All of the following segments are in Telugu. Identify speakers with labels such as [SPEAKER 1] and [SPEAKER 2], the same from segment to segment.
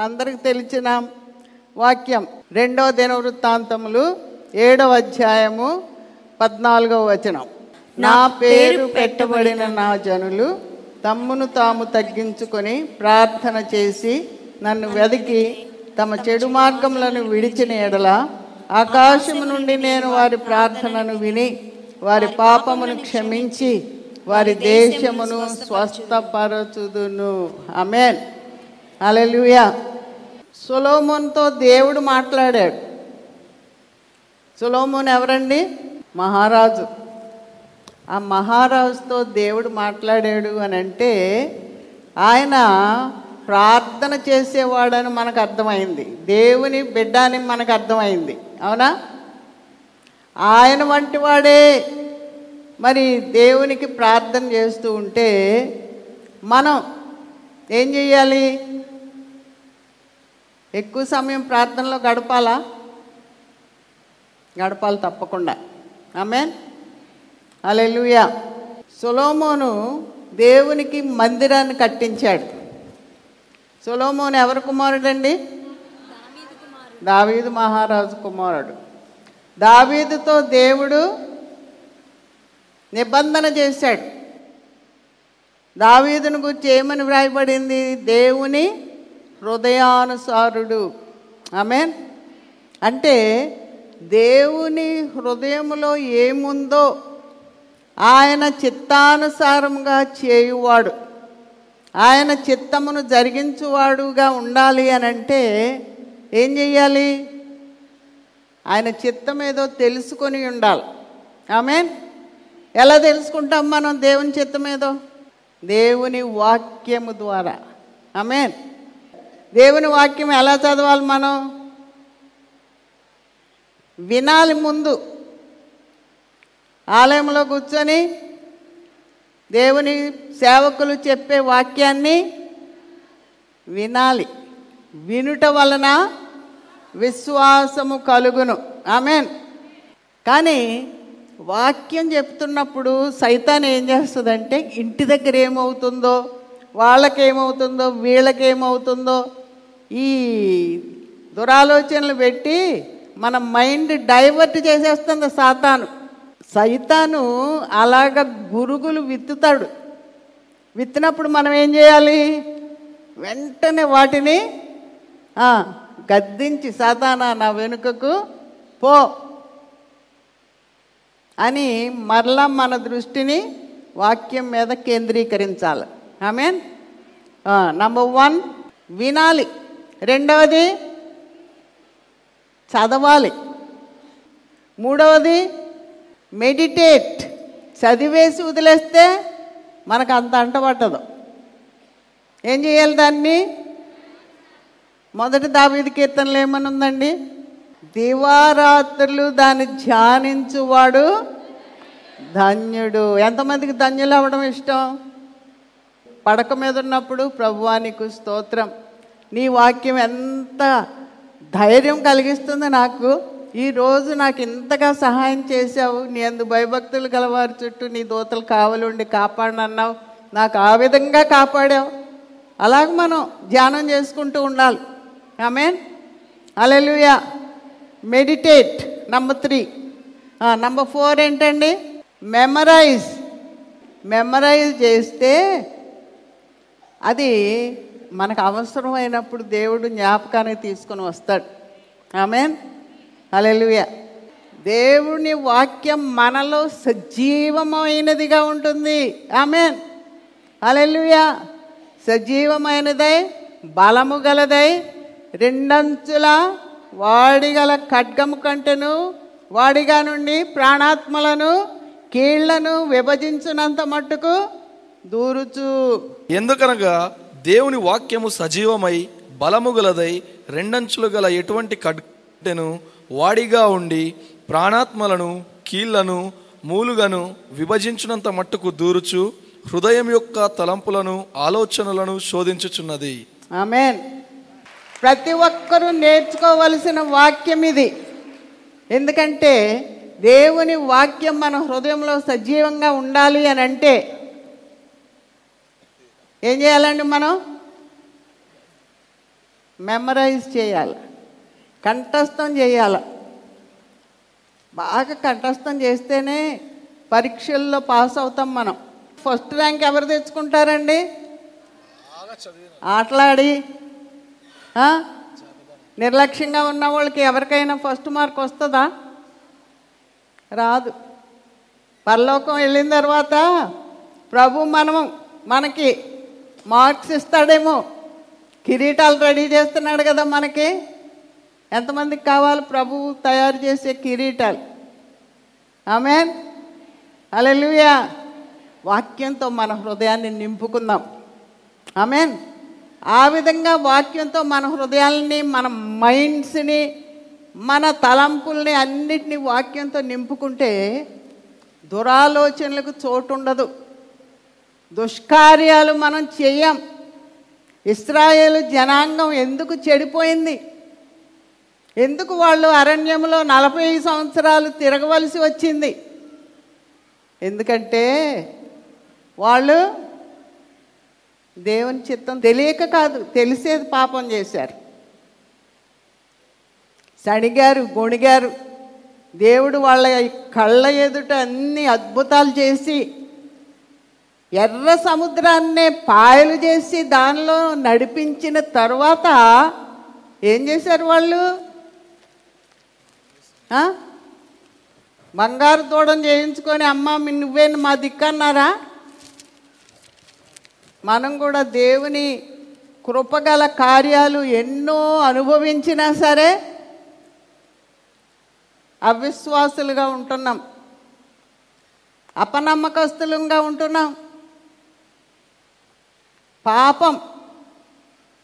[SPEAKER 1] మనందరికి తెలిసిన వాక్యం. రెండో దినవృత్తాంతములు ఏడవ అధ్యాయము పద్నాలుగవ వచనం. నా పేరు పెట్టబడిన నా జనులు తమ్మును తాము తగ్గించుకొని ప్రార్థన చేసి నన్ను వెదికి తమ చెడు మార్గములను విడిచిన ఎడల ఆకాశము నుండి నేను వారి ప్రార్థనను విని వారి పాపమును క్షమించి వారి దేశమును స్వస్థపరచుదును. ఆమెన్. హల్లెలూయా. సొలోమోన్తో దేవుడు మాట్లాడాడు. సొలోమోన్ ఎవరండి? మహారాజు. ఆ మహారాజుతో దేవుడు మాట్లాడాడు అని అంటే ఆయన ప్రార్థన చేసేవాడని మనకు అర్థమైంది. దేవుని బిడ్డ అని మనకు అర్థమైంది. అవునా? ఆయన వంటి వాడే. మరి దేవునికి ప్రార్థన చేస్తూ ఉంటే మనం ఏం చెయ్యాలి ఎక్కువ సమయం ప్రార్థనలో గడపాలా? గడపాలి తప్పకుండా. ఆమెన్. అలెలుయా సొలోమోను దేవునికి మందిరాన్ని కట్టించాడు. సొలోమోను ఎవరి కుమారుడండి? దావీదు మహారాజు కుమారుడు. దావీదుతో దేవుడు నిబంధన చేశాడు. దావీదును గురించి ఏమని వ్రాయబడింది? దేవుని హృదయానుసారుడు. ఆమెన్? అంటే దేవుని హృదయంలో ఏముందో ఆయన చిత్తానుసారంగా చేయువాడు. ఆయన చిత్తమును జరిగించువాడుగా ఉండాలి అని అంటే ఏం చెయ్యాలి? ఆయన చిత్తం ఏదో తెలుసుకొని ఉండాలి. ఆమెన్? ఎలా తెలుసుకుంటాం మనం దేవుని చిత్తం ఏదో దేవుని వాక్యము ద్వారా. ఆమెన్? దేవుని వాక్యం ఎలా చదవాలి మనం? వినాలి ముందు. ఆలయంలో కూర్చొని దేవుని సేవకులు చెప్పే వాక్యాన్ని వినాలి. వినుట వలన విశ్వాసము కలుగును. ఆమెన్. కానీ వాక్యం చెప్తున్నప్పుడు సైతాన్ ఏం చేస్తుందంటే ఇంటి దగ్గర ఏమవుతుందో వాళ్ళకేమవుతుందో వీళ్ళకేమవుతుందో ఈ దురాలోచనలు పెట్టి మన మైండ్ డైవర్ట్ చేసేస్తుంది సాతాను. సైతాను అలాగ గురుగులు విత్తుతాడు. విత్తినప్పుడు మనం ఏం చేయాలి? వెంటనే వాటిని గద్దించి సాతానా నా వెనుకకు పో అని మరలా మన దృష్టిని వాక్యం మీద కేంద్రీకరించాలి. ఐ మీన్ నంబర్ వన్ వినాలి. రెండవది చదవాలి. మూడవది మెడిటేట్ చదివేసి వదిలేస్తే మనకు అంత అంట పట్టదు. ఏం చేయాలి దాన్ని? మొదటి దావీది కీర్తనలు ఏమని ఉందండి? దివారాత్రులు దాన్ని ధ్యానించువాడు ధన్యుడు. ఎంతమందికి ధన్యులు అవ్వడం ఇష్టం? పడక మీద ఉన్నప్పుడు ప్రభువానికి స్తోత్రం. నీ వాక్యం ఎంత ధైర్యం కలిగిస్తుంది నాకు. ఈరోజు నాకు ఇంతగా సహాయం చేశావు. నీ అందు భయభక్తులు గలవారి చుట్టూ నీ దోతలు కావలుండి కాపాడనన్నావు. నాకు ఆ విధంగా కాపాడావు. అలాగ మనం ధ్యానం చేసుకుంటూ ఉండాలి. Amen alleluia meditate number three number four ఏంటండి? మెమరైజ్ మెమరైజ్ చేస్తే అది మనకు అవసరమైనప్పుడు దేవుడు జ్ఞాపకాన్ని తీసుకొని వస్తాడు. ఆమెన్. అలెలుయ దేవుని వాక్యం మనలో సజీవమైనదిగా ఉంటుంది. ఆమెన్. అలెలుయా సజీవమైనదై బలము గలదై రెండంచుల వాడిగల ఖడ్గము కంటెను వాడిగా నుండి ప్రాణాత్మలను కీళ్ళను విభజించినంత మట్టుకు దూరుచు.
[SPEAKER 2] ఎందుకనగా దేవుని వాక్యము సజీవమై బలము గలదై రెండంచులు గల ఎటువంటి కట్టెను వాడిగా ఉండి ప్రాణాత్మలను కీళ్ళను మూలుగను విభజించినంత మట్టుకు దూరుచు హృదయం యొక్క తలంపులను ఆలోచనలను శోధించుచున్నది.
[SPEAKER 1] ఆమెన్. ప్రతి ఒక్కరూ నేర్చుకోవలసిన వాక్యం ఇది. ఎందుకంటే దేవుని వాక్యం మన హృదయంలో సజీవంగా ఉండాలి అని అంటే ఏం చేయాలండి మనం? మెమరైజ్ చేయాలి. కంఠస్థం చేయాలి. బాగా కంఠస్థం చేస్తేనే పరీక్షల్లో పాస్ అవుతాం మనం. ఫస్ట్ ర్యాంక్ ఎవరు తెచ్చుకుంటారండి? ఆటలాడి? నిర్లక్ష్యంగా ఉన్న వాళ్ళకి ఎవరికైనా ఫస్ట్ మార్క్ వస్తుందా? రాదు. పరలోకం వెళ్ళిన తర్వాత ప్రభు మనము మనకి మార్క్స్ ఇస్తాడేమో కిరీటాలు రెడీ చేస్తున్నాడు కదా మనకి. ఎంతమందికి కావాలి ప్రభువు తయారు చేసే కిరీటాలు? ఆమెన్. అలెలుయా వాక్యంతో మన హృదయాన్ని నింపుకుందాం. ఆమెన్. ఆ విధంగా వాక్యంతో మన హృదయాల్ని మన మైండ్స్ని మన తలంపుల్ని అన్నిటినీ వాక్యంతో నింపుకుంటే దురాలోచనలకు చోటు ఉండదు దుష్కార్యాలు మనం చేయం. ఇస్రాయేల్ జనాంగం ఎందుకు చెడిపోయింది? ఎందుకు వాళ్ళు అరణ్యంలో నలభై సంవత్సరాలు తిరగవలసి వచ్చింది? ఎందుకంటే వాళ్ళు దేవుని చిత్తం తెలియక కాదు తెలిసేది పాపం చేశారు. సణిగారు గొణిగారు దేవుడు వాళ్ళ కళ్ళ ఎదుట అన్ని అద్భుతాలు చేసి ఎర్ర సముద్రాన్నే పాయలు చేసి దానిలో నడిపించిన తర్వాత ఏం చేశారు వాళ్ళు? బంగారు దూడం చేయించుకొని అమ్మ నువ్వేను మా దిక్కన్నారా? మనం కూడా దేవుని కృపగల కార్యాలు ఎన్నో అనుభవించినా సరే అవిశ్వాసులుగా ఉంటున్నాం. అపనమ్మకస్తులుగా ఉంటున్నాం. పాపం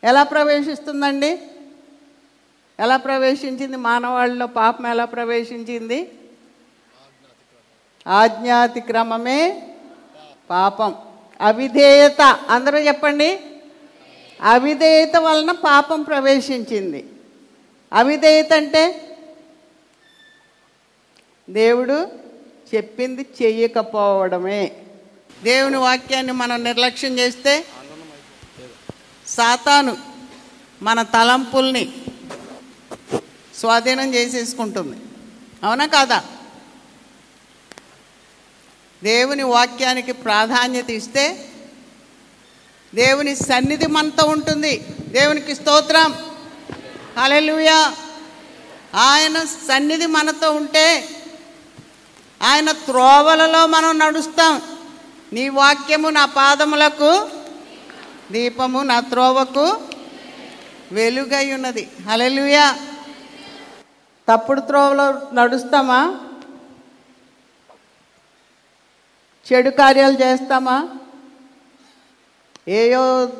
[SPEAKER 1] ఎలా ప్రవేశిస్తుందండి? ఎలా ప్రవేశించింది? మానవాళిలో పాపం ఎలా ప్రవేశించింది? ఆజ్ఞాతిక్రమమే పాపం. అవిధేయత. అందరూ చెప్పండి. అవిధేయత వలన పాపం ప్రవేశించింది. అవిధేయత అంటే దేవుడు చెప్పింది చెయ్యకపోవడమే దేవుని వాక్యాన్ని మనం నిర్లక్ష్యం చేస్తే సాతాను మన తలంపుల్ని స్వాధీనం చేసేసుకుంటుంది. అవునా కాదా? దేవుని వాక్యానికి ప్రాధాన్యత ఇస్తే దేవుని సన్నిధి మనతో ఉంటుంది. దేవునికి స్తోత్రం. అలెలుయ ఆయన సన్నిధి మనతో ఉంటే ఆయన త్రోవలలో మనం నడుస్తాం. నీ వాక్యము నా పాదములకు దీపము నా త్రోవకు వెలుగై ఉన్నది హల్లెలూయా. తప్పుడు త్రోవలో నడుస్తామా? చెడు కార్యాలు చేస్తామా? ఏయో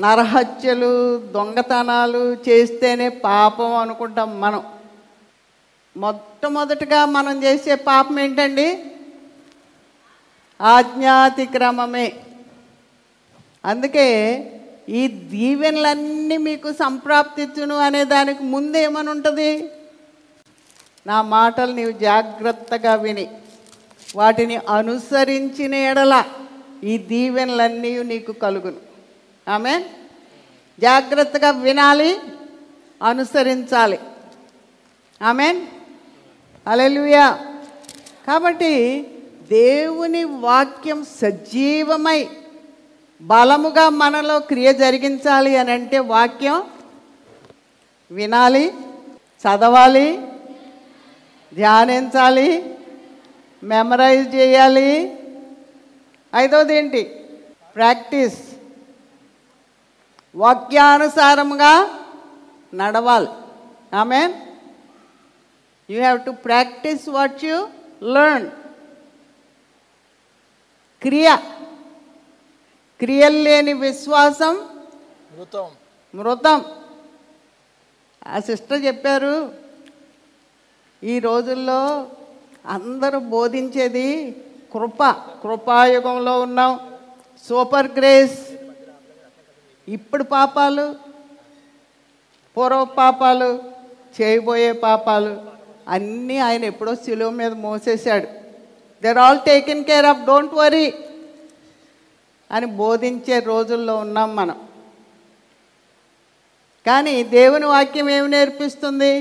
[SPEAKER 1] నరహత్యలు దొంగతనాలు చేస్తేనే పాపం అనుకుంటాం మనం. మొట్టమొదటిగా మనం చేసే పాపం ఏంటండి? ఆజ్ఞాతిక్రమమే. అందుకే ఈ దీవెనలన్నీ మీకు సంప్రాప్తించును అనే దానికి ముందు ఏమని ఉంటుంది? నా మాటలు నీవు జాగ్రత్తగా విని వాటిని అనుసరించిన ఎడల ఈ దీవెనలన్నీ నీకు కలుగును. ఆమె జాగ్రత్తగా వినాలి అనుసరించాలి. ఆమెన్? అలెలుయా కాబట్టి దేవుని వాక్యం సజీవమై బలముగా మనలో క్రియ జరిగించాలి అని అంటే వాక్యం వినాలి చదవాలి ధ్యానించాలి మెమరైజ్ చేయాలి. ఐదవది ఏంటి? ప్రాక్టీస్. వాక్యానుసారంగా నడవాలి. Amen you have to practise what you learn క్రియ. క్రియలు లేని విశ్వాసం
[SPEAKER 2] మృతం.
[SPEAKER 1] మృతం. ఆ సిస్టర్ చెప్పారు ఈ రోజుల్లో అందరూ బోధించేది కృప కృపాయుగంలో ఉన్నాం. Super grace. ఇప్పుడు పాపాలు పూర్వ పాపాలు చేయబోయే పాపాలు అన్నీ ఆయన ఎప్పుడో శిలువ మీద మోసేశాడు. They're all taken care of don't worry అని బోధించే రోజుల్లో ఉన్నాం మనం. కానీ దేవుని వాక్యం ఏమి నేర్పిస్తుంది?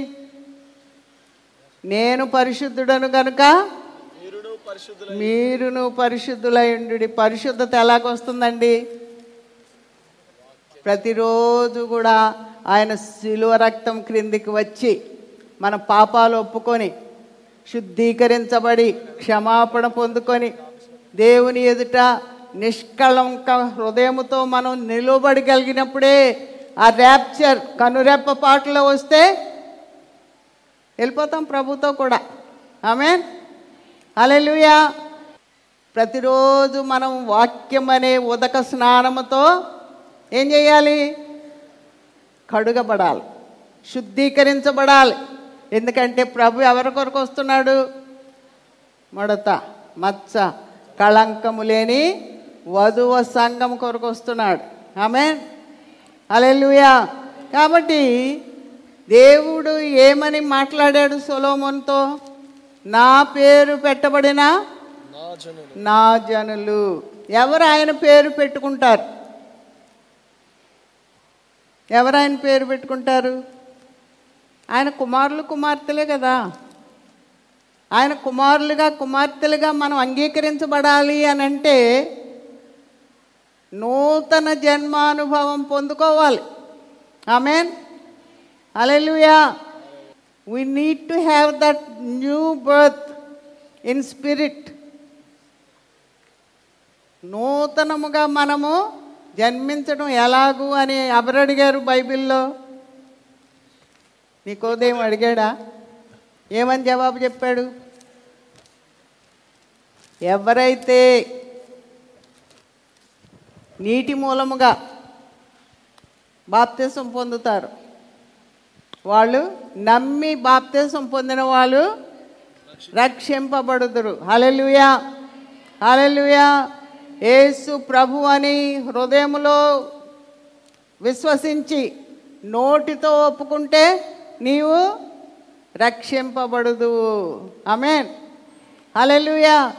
[SPEAKER 1] నేను పరిశుద్ధుడను కనుక మీరును పరిశుద్ధులైండు పరిశుద్ధత ఎలాగొస్తుందండి? ప్రతిరోజు కూడా ఆయన శిలువ రక్తం క్రిందికి వచ్చి మన పాపాలు ఒప్పుకొని శుద్ధీకరించబడి క్షమాపణ పొందుకొని దేవుని ఎదుట నిష్కళంక హృదయముతో మనం నిలబడగలిగినప్పుడే ఆ ర్యాప్చర్ కనురెప్ప పాటలో వస్తే వెళ్ళిపోతాం ప్రభుతో కూడా. ఆమె అలెలుయా ప్రతిరోజు మనం వాక్యం అనే ఉదక స్నానముతో ఏం చేయాలి? కడుగబడాలి. శుద్ధీకరించబడాలి. ఎందుకంటే ప్రభు ఎవరి కొరకు వస్తున్నాడు? మడత మచ్చ కళంకము లేని వధువ సంఘం కొరకు వస్తున్నాడు. ఆమె అలెలుయా కాబట్టి దేవుడు ఏమని మాట్లాడాడు సొలోమోన్తో? నా పేరు పెట్టబడిన
[SPEAKER 2] నా జనులు.
[SPEAKER 1] నా జనులు ఎవరు ఆయన పేరు పెట్టుకుంటారు? ఎవరు ఆయన పేరు పెట్టుకుంటారు? ఆయన కుమారులు కుమార్తెలే కదా. ఆయన కుమారులుగా కుమార్తెలుగా మనం అంగీకరించబడాలి అని అంటే నూతన జన్మానుభవం పొందుకోవాలి. Amen alleluia we need to have that new birth in spirit నూతనముగా మనము జన్మించడం ఎలాగు అని ఎవరు అడిగారు బైబిల్లో? నీకోదేం అడిగాడా? ఏమని జవాబు చెప్పాడు? ఎవరైతే నీటి మూలముగా బాప్తీసం పొందుతారు. వాళ్ళు నమ్మి బాప్తీసం పొందిన వాళ్ళు రక్షింపబడుదురు. హలలుయా హలలుయా ఏసు ప్రభు అని హృదయములో విశ్వసించి నోటితో ఒప్పుకుంటే నీవు రక్షింపబడుదు ఆమెన్. హలలుయా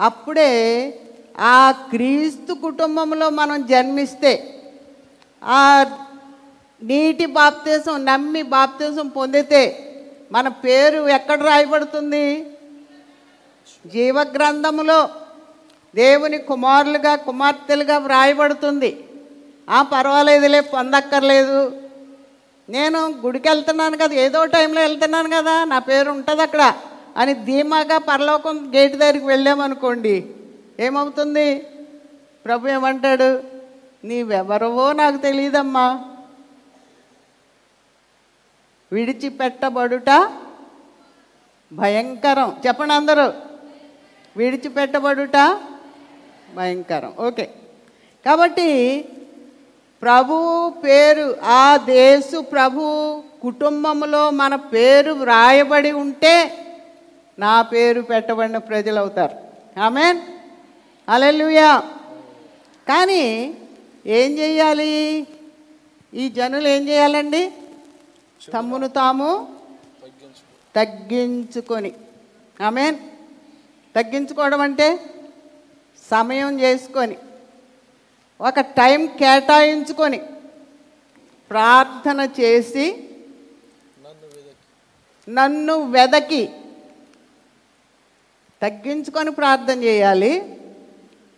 [SPEAKER 1] అప్పుడే ఆ క్రీస్తు కుటుంబంలో మనం జన్మిస్తే ఆ నీటి బాప్తీసం నమ్మి బాప్తీసం పొందితే మన పేరు ఎక్కడ రాయబడుతుంది? జీవగ్రంథములో దేవుని కుమారులుగా కుమార్తెలుగా వ్రాయబడుతుంది. ఆ పర్వాలేదులే పొందక్కర్లేదు. నేను గుడికి వెళ్తున్నాను కదా ఏదో టైంలో వెళ్తున్నాను కదా నా పేరు ఉంటుంది అక్కడ అని ధీమాగా పరలోకం గేటు దగ్గరికి వెళ్ళామనుకోండి ఏమవుతుంది? ప్రభు ఏమంటాడు? నీవెవరవో నాకు తెలియదమ్మా విడిచిపెట్టబడుట భయంకరం. చెప్పండి అందరూ. విడిచిపెట్టబడుట భయంకరం. ఓకే. కాబట్టి ప్రభు పేరు ఆ దేశు ప్రభు కుటుంబంలో మన పేరు వ్రాయబడి ఉంటే నా పేరు పెట్టబడిన ప్రజలు అవుతారు ఆమెన్. అలెలుయా కానీ ఏం చేయాలి ఈ జనులు ఏం చేయాలండి తమ్మును తాము తగ్గించుకొని. ఆమెన్. తగ్గించుకోవడం అంటే సమయం చేసుకొని ఒక టైం కేటాయించుకొని ప్రార్థన చేసి నన్ను వెదకి. తగ్గించుకొని ప్రార్థన చేయాలి.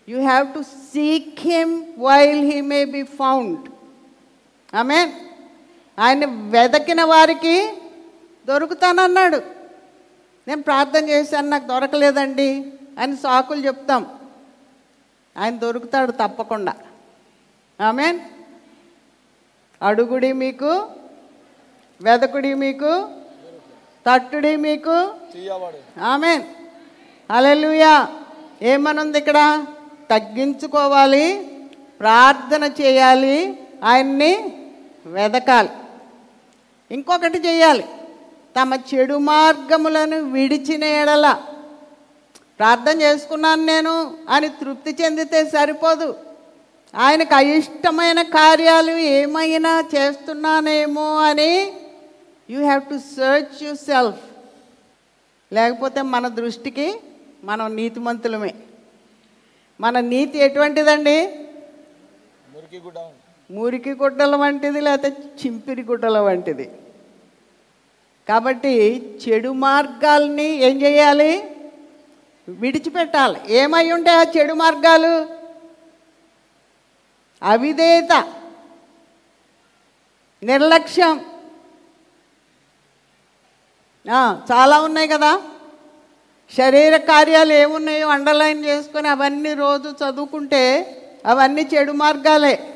[SPEAKER 1] You have to seek him while he may be found amen ఆయన వెదకిన వారికి దొరుకుతానన్నాడు. నేను ప్రార్థన చేశాను నాకు దొరకలేదండి అని సాకులు చెప్తాం. ఆయన దొరుకుతాడు తప్పకుండా. ఆమె అడుగుడి మీకు వెదకుడి మీకు తట్టుడి మీకు. ఆమె అలెలుయా ఏమనుంది ఇక్కడ? తగ్గించుకోవాలి ప్రార్థన చేయాలి ఆయన్ని వెదకాలి. ఇంకొకటి చేయాలి తమ చెడు మార్గములను విడిచిన ఎడల. ప్రార్థన చేసుకున్నాను నేను అని తృప్తి చెందితే సరిపోదు. ఆయనకు అయిష్టమైన కార్యాలు ఏమైనా చేస్తున్నానేమో అని you have to search yourself లేకపోతే మన దృష్టికి మనం నీతిమంతులమే. మన నీతి ఎటువంటిదండి?
[SPEAKER 2] మురికి గుడ్డ.
[SPEAKER 1] మురికి గుడ్డల వంటిది లేకపోతే చింపిరి గుడ్డల వంటిది. కాబట్టి చెడు మార్గాల్ని ఏం చేయాలి? విడిచిపెట్టాలి. ఏమై ఉంటే ఆ చెడు మార్గాలు? అవిధేయత. నిర్లక్ష్యం. చాలా ఉన్నాయి కదా? శరీర కార్యాలు ఏమున్నాయో అండర్లైన్ చేసుకొని అవన్నీ రోజు చదువుకుంటే అవన్నీ చెడు మార్గాలే.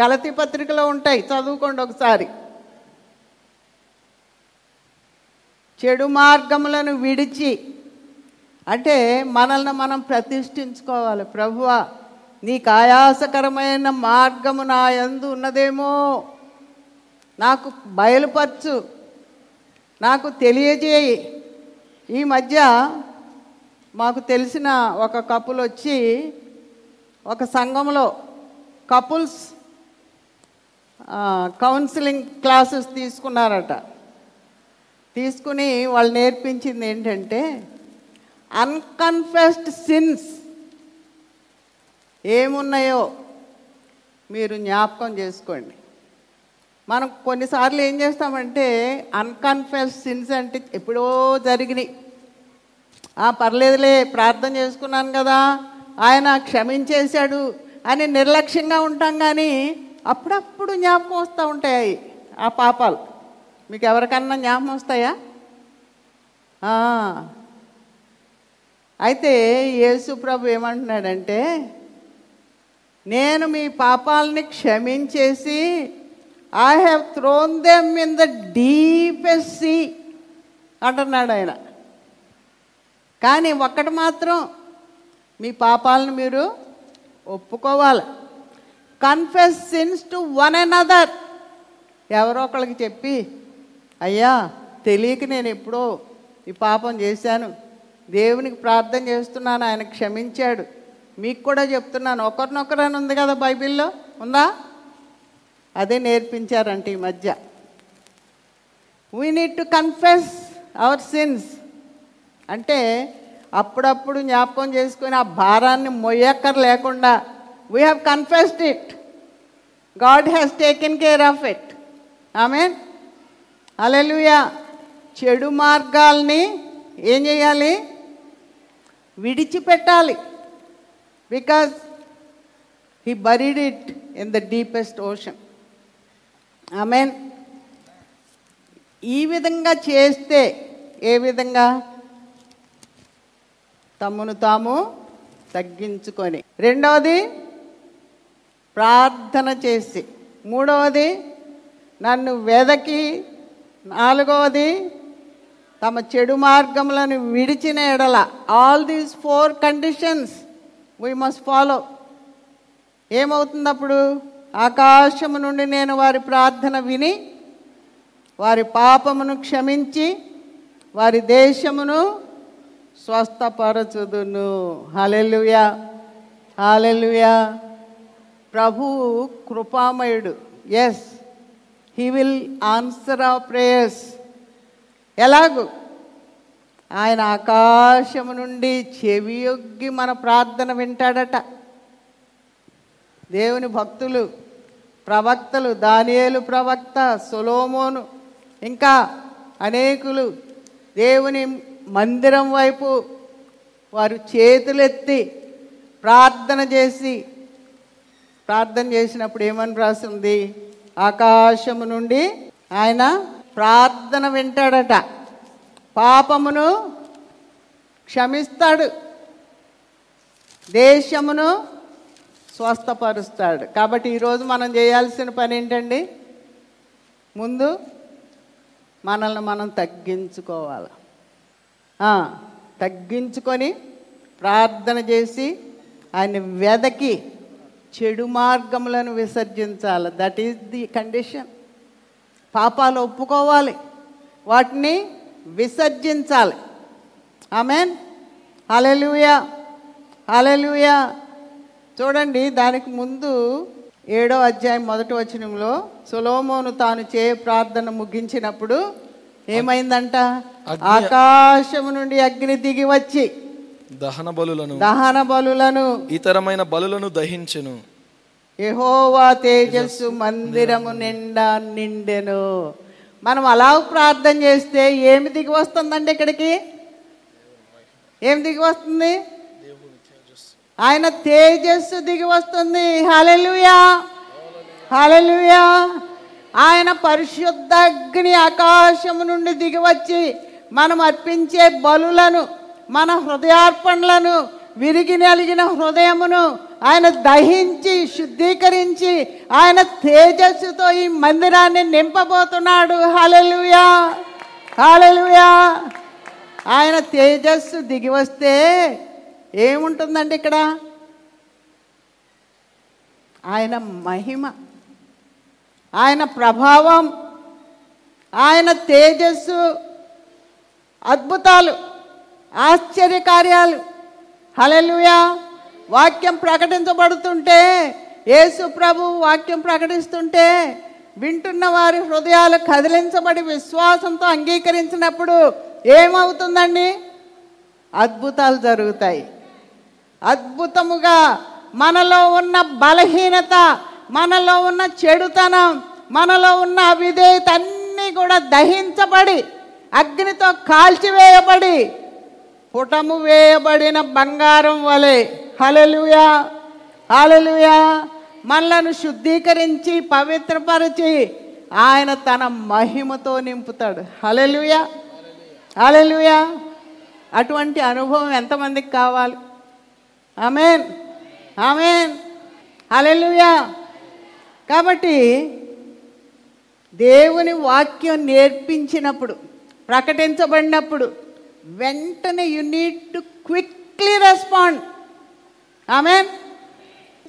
[SPEAKER 1] గలతి పత్రికలో ఉంటాయి చదువుకోండి ఒకసారి. చెడు మార్గములను విడిచి అంటే మనల్ని మనం ప్రతిష్ఠించుకోవాలి. ప్రభువా నీకు ఆయాసకరమైన మార్గము నా ఎందు ఉన్నదేమో. నాకు బయలుపరచు నాకు తెలియజేయి. ఈ మధ్య మాకు తెలిసిన ఒక కపుల్ వచ్చి ఒక సంఘంలో కపుల్స్ కౌన్సిలింగ్ క్లాసెస్ తీసుకున్నారట. తీసుకుని వాళ్ళు నేర్పించింది ఏంటంటే అన్కన్ఫెస్డ్ సిన్స్ ఏమున్నాయో మీరు జ్ఞాపకం చేసుకోండి. మనం కొన్నిసార్లు ఏం చేస్తామంటే అన్కన్ఫెస్డ్ సిన్స్ అంటే ఎప్పుడో జరిగినాయి. ఆ పర్లేదులే ప్రార్థన చేసుకున్నాను కదా ఆయన క్షమించేశాడు అని నిర్లక్ష్యంగా ఉంటాం కానీ అప్పుడప్పుడు జ్ఞాపకం వస్తూ ఉంటాయి ఆ పాపాలు. మీకు ఎవరికన్నా జ్ఞాపకం వస్తాయా? అయితే యేసు ప్రభు ఏమంటున్నాడంటే నేను మీ పాపాలని క్షమించేసి I have thrown them in the deepest sea అంటున్నాడు ఆయన. కానీ ఒక్కటి మాత్రం మీ పాపాలను మీరు ఒప్పుకోవాలి. Confess sins to one and other ఎవరో ఒకళ్ళకి చెప్పి అయ్యా తెలియక నేను ఎప్పుడో ఈ పాపం చేశాను. దేవునికి ప్రార్థన చేస్తున్నాను ఆయన క్షమించాడు. మీకు కూడా చెప్తున్నాను. ఒకరినొకరని ఉంది కదా బైబిల్లో? ఉందా? అదే నేర్పించారంట ఈ మధ్య. We need to confess our sins అంటే అప్పుడప్పుడు జ్ఞాపకం చేసుకుని ఆ భారాన్ని మొయ్యక్కర్ లేకుండా we have confessed it God has taken care of it amen alleluia చెడు మార్గాల్ని ఏం చేయాలి? విడిచిపెట్టాలి. Because he buried it in the deepest ocean amen. ఈ విధంగా చేస్తే ఏ విధంగా? తమ్మును తాము తగ్గించుకొని. రెండవది ప్రార్థన చేసి. మూడవది నన్ను వెదకి. నాలుగవది తమ చెడు మార్గములను విడిచిన ఎడల. All these four conditions we must follow ఏమవుతుంది అప్పుడు ఆకాశము నుండి నేను వారి ప్రార్థన విని వారి పాపమును క్షమించి వారి దేశమును స్వస్థపరచుదును. హలెలుయా హాలెలుయా ప్రభు కృపామయుడు. ఎస్ హీ విల్ ఆన్సర్ ఆ ప్రేయర్స్ ఎలాగు? ఆయన ఆకాశము నుండి చెవియొగ్గి మన ప్రార్థన వింటాడట. దేవుని భక్తులు ప్రవక్తలు దానియేలు ప్రవక్త సొలోమోను ఇంకా అనేకులు దేవుని మందిరం వైపు వారు చేతులెత్తి ప్రార్థన చేసి ప్రార్థన చేసినప్పుడు ఏమని రాసింది? ఆకాశము నుండి ఆయన ప్రార్థన వింటాడట. పాపమును క్షమిస్తాడు. దేశమును స్వస్థపరుస్తాడు. కాబట్టి ఈరోజు మనం చేయాల్సిన పని ఏంటండి? ముందు మనల్ని మనం తగ్గించుకోవాలి. తగ్గించుకొని ప్రార్థన చేసి ఆయన వెదకి చెడు మార్గములను విసర్జించాలి. దట్ ఈజ్ ది కండిషన్ పాపాలు ఒప్పుకోవాలి. వాటిని విసర్జించాలి. ఆమెన్ హలెలుయా హలెలుయా చూడండి దానికి ముందు ఏడో అధ్యాయం మొదటి వచనంలో సొలోమోను తాను చే ప్రార్థన ముగించినప్పుడు ఏమైందంట? ఆకాశము నుండి అగ్ని దిగి వచ్చి
[SPEAKER 2] దహన బలులను
[SPEAKER 1] దహన బలులను
[SPEAKER 2] ఇతరమైన బలులను దహించెను.
[SPEAKER 1] యెహోవా తేజస్సు మందిరము నిండా నిండెను. మనం అలా ప్రార్థన చేస్తే ఏమి దిగి వస్తుందండి ఇక్కడికి? ఏం దిగి వస్తుంది? ఆయన తేజస్సు దిగి వస్తుంది. హలలుయా హలలుయా ఆయన పరిశుద్ధ అగ్ని ఆకాశము నుండి దిగి వచ్చి మనం అర్పించే బలులను మన హృదయార్పణలను విరిగి నలిగిన హృదయమును ఆయన దహించి శుద్ధీకరించి ఆయన తేజస్సుతో ఈ మందిరాన్ని నింపబోతున్నాడు. హలలుయా హలలుయా ఆయన తేజస్సు దిగి వస్తే ఏముంటుందండి ఇక్కడ? ఆయన మహిమ ఆయన ప్రభావం ఆయన తేజస్సు అద్భుతాలు ఆశ్చర్యకార్యాలు. హలలుయా వాక్యం ప్రకటించబడుతుంటే యేసు ప్రభు వాక్యం ప్రకటిస్తుంటే వింటున్న వారి హృదయాలు కదిలించబడి విశ్వాసంతో అంగీకరించినప్పుడు ఏమవుతుందండి? అద్భుతాలు జరుగుతాయి. అద్భుతముగా మనలో ఉన్న బలహీనత మనలో ఉన్న చెడుతనం మనలో ఉన్న అవిధేయత అన్నీ కూడా దహించబడి అగ్నితో కాల్చివేయబడి పుటము వేయబడిన బంగారం వలె. హలలుయా హలలుయా మనలను శుద్ధీకరించి పవిత్రపరిచి ఆయన తన మహిమతో నింపుతాడు. హలలుయా హలలుయా అటువంటి అనుభవం ఎంతమందికి కావాలి? ఆమెన్. ఆమెన్. అలెలుయా కాబట్టి దేవుని వాక్యం నేర్పించినప్పుడు ప్రకటించబడినప్పుడు వెంటనే you need to quickly respond amen.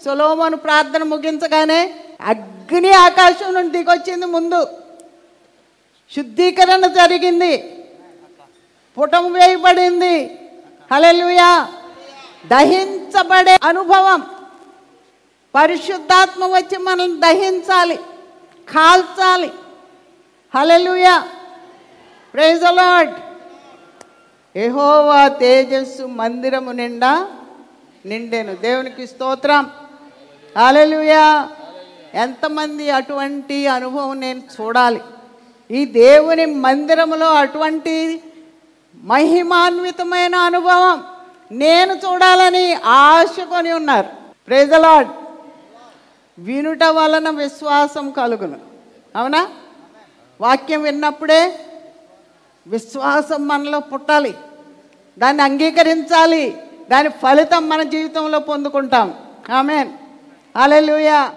[SPEAKER 1] సులోమను ప్రార్థన ముగించగానే అగ్ని ఆకాశం నుండి దిగొచ్చింది ముందు. శుద్ధీకరణ జరిగింది. పుటం వేయబడింది. హలెలుయా దహించబడే అనుభవం. పరిశుద్ధాత్మ వచ్చి మనల్ని దహించాలి కాల్చాలి. హల్లెలూయా. ప్రైజ్ లార్డ్ ఎహోవా తేజస్సు మందిరము నిండా నిండెను. దేవునికి స్తోత్రం. హలలుయా ఎంతమంది అటువంటి అనుభవం నేను చూడాలి. ఈ దేవుని మందిరములో అటువంటి మహిమాన్వితమైన అనుభవం. నేను చూడాలని ఆశ కొని ఉన్నారు ప్రేజలాడ్ వినుట వలన విశ్వాసం కలుగును. అవునా? వాక్యం విన్నప్పుడే విశ్వాసం మనలో పుట్టాలి. దాన్ని అంగీకరించాలి. దాని ఫలితం మన జీవితంలో పొందుకుంటాం. Amen hallelujah